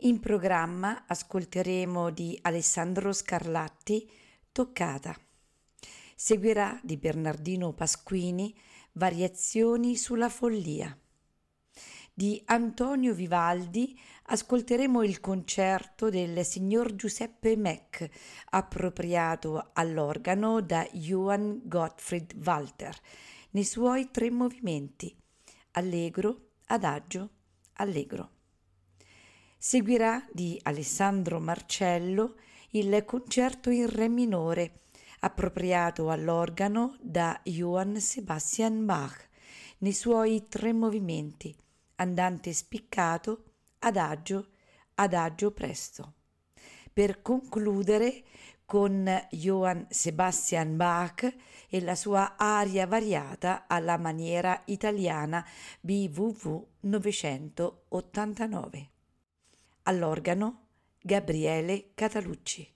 In programma ascolteremo di Alessandro Scarlatti Toccata. Seguirà di Bernardino Pasquini Variazioni sulla follia. Di Antonio Vivaldi ascolteremo il concerto del signor Giuseppe Meck, appropriato all'organo da Johann Gottfried Walter, nei suoi tre movimenti, allegro, adagio, allegro. Seguirà di Alessandro Marcello il concerto in Re minore, appropriato all'organo da Johann Sebastian Bach, nei suoi tre movimenti, andante spiccato, adagio, adagio presto. Per concludere con Johann Sebastian Bach e la sua aria variata alla maniera italiana BWV 989. All'organo Gabriele Catalucci.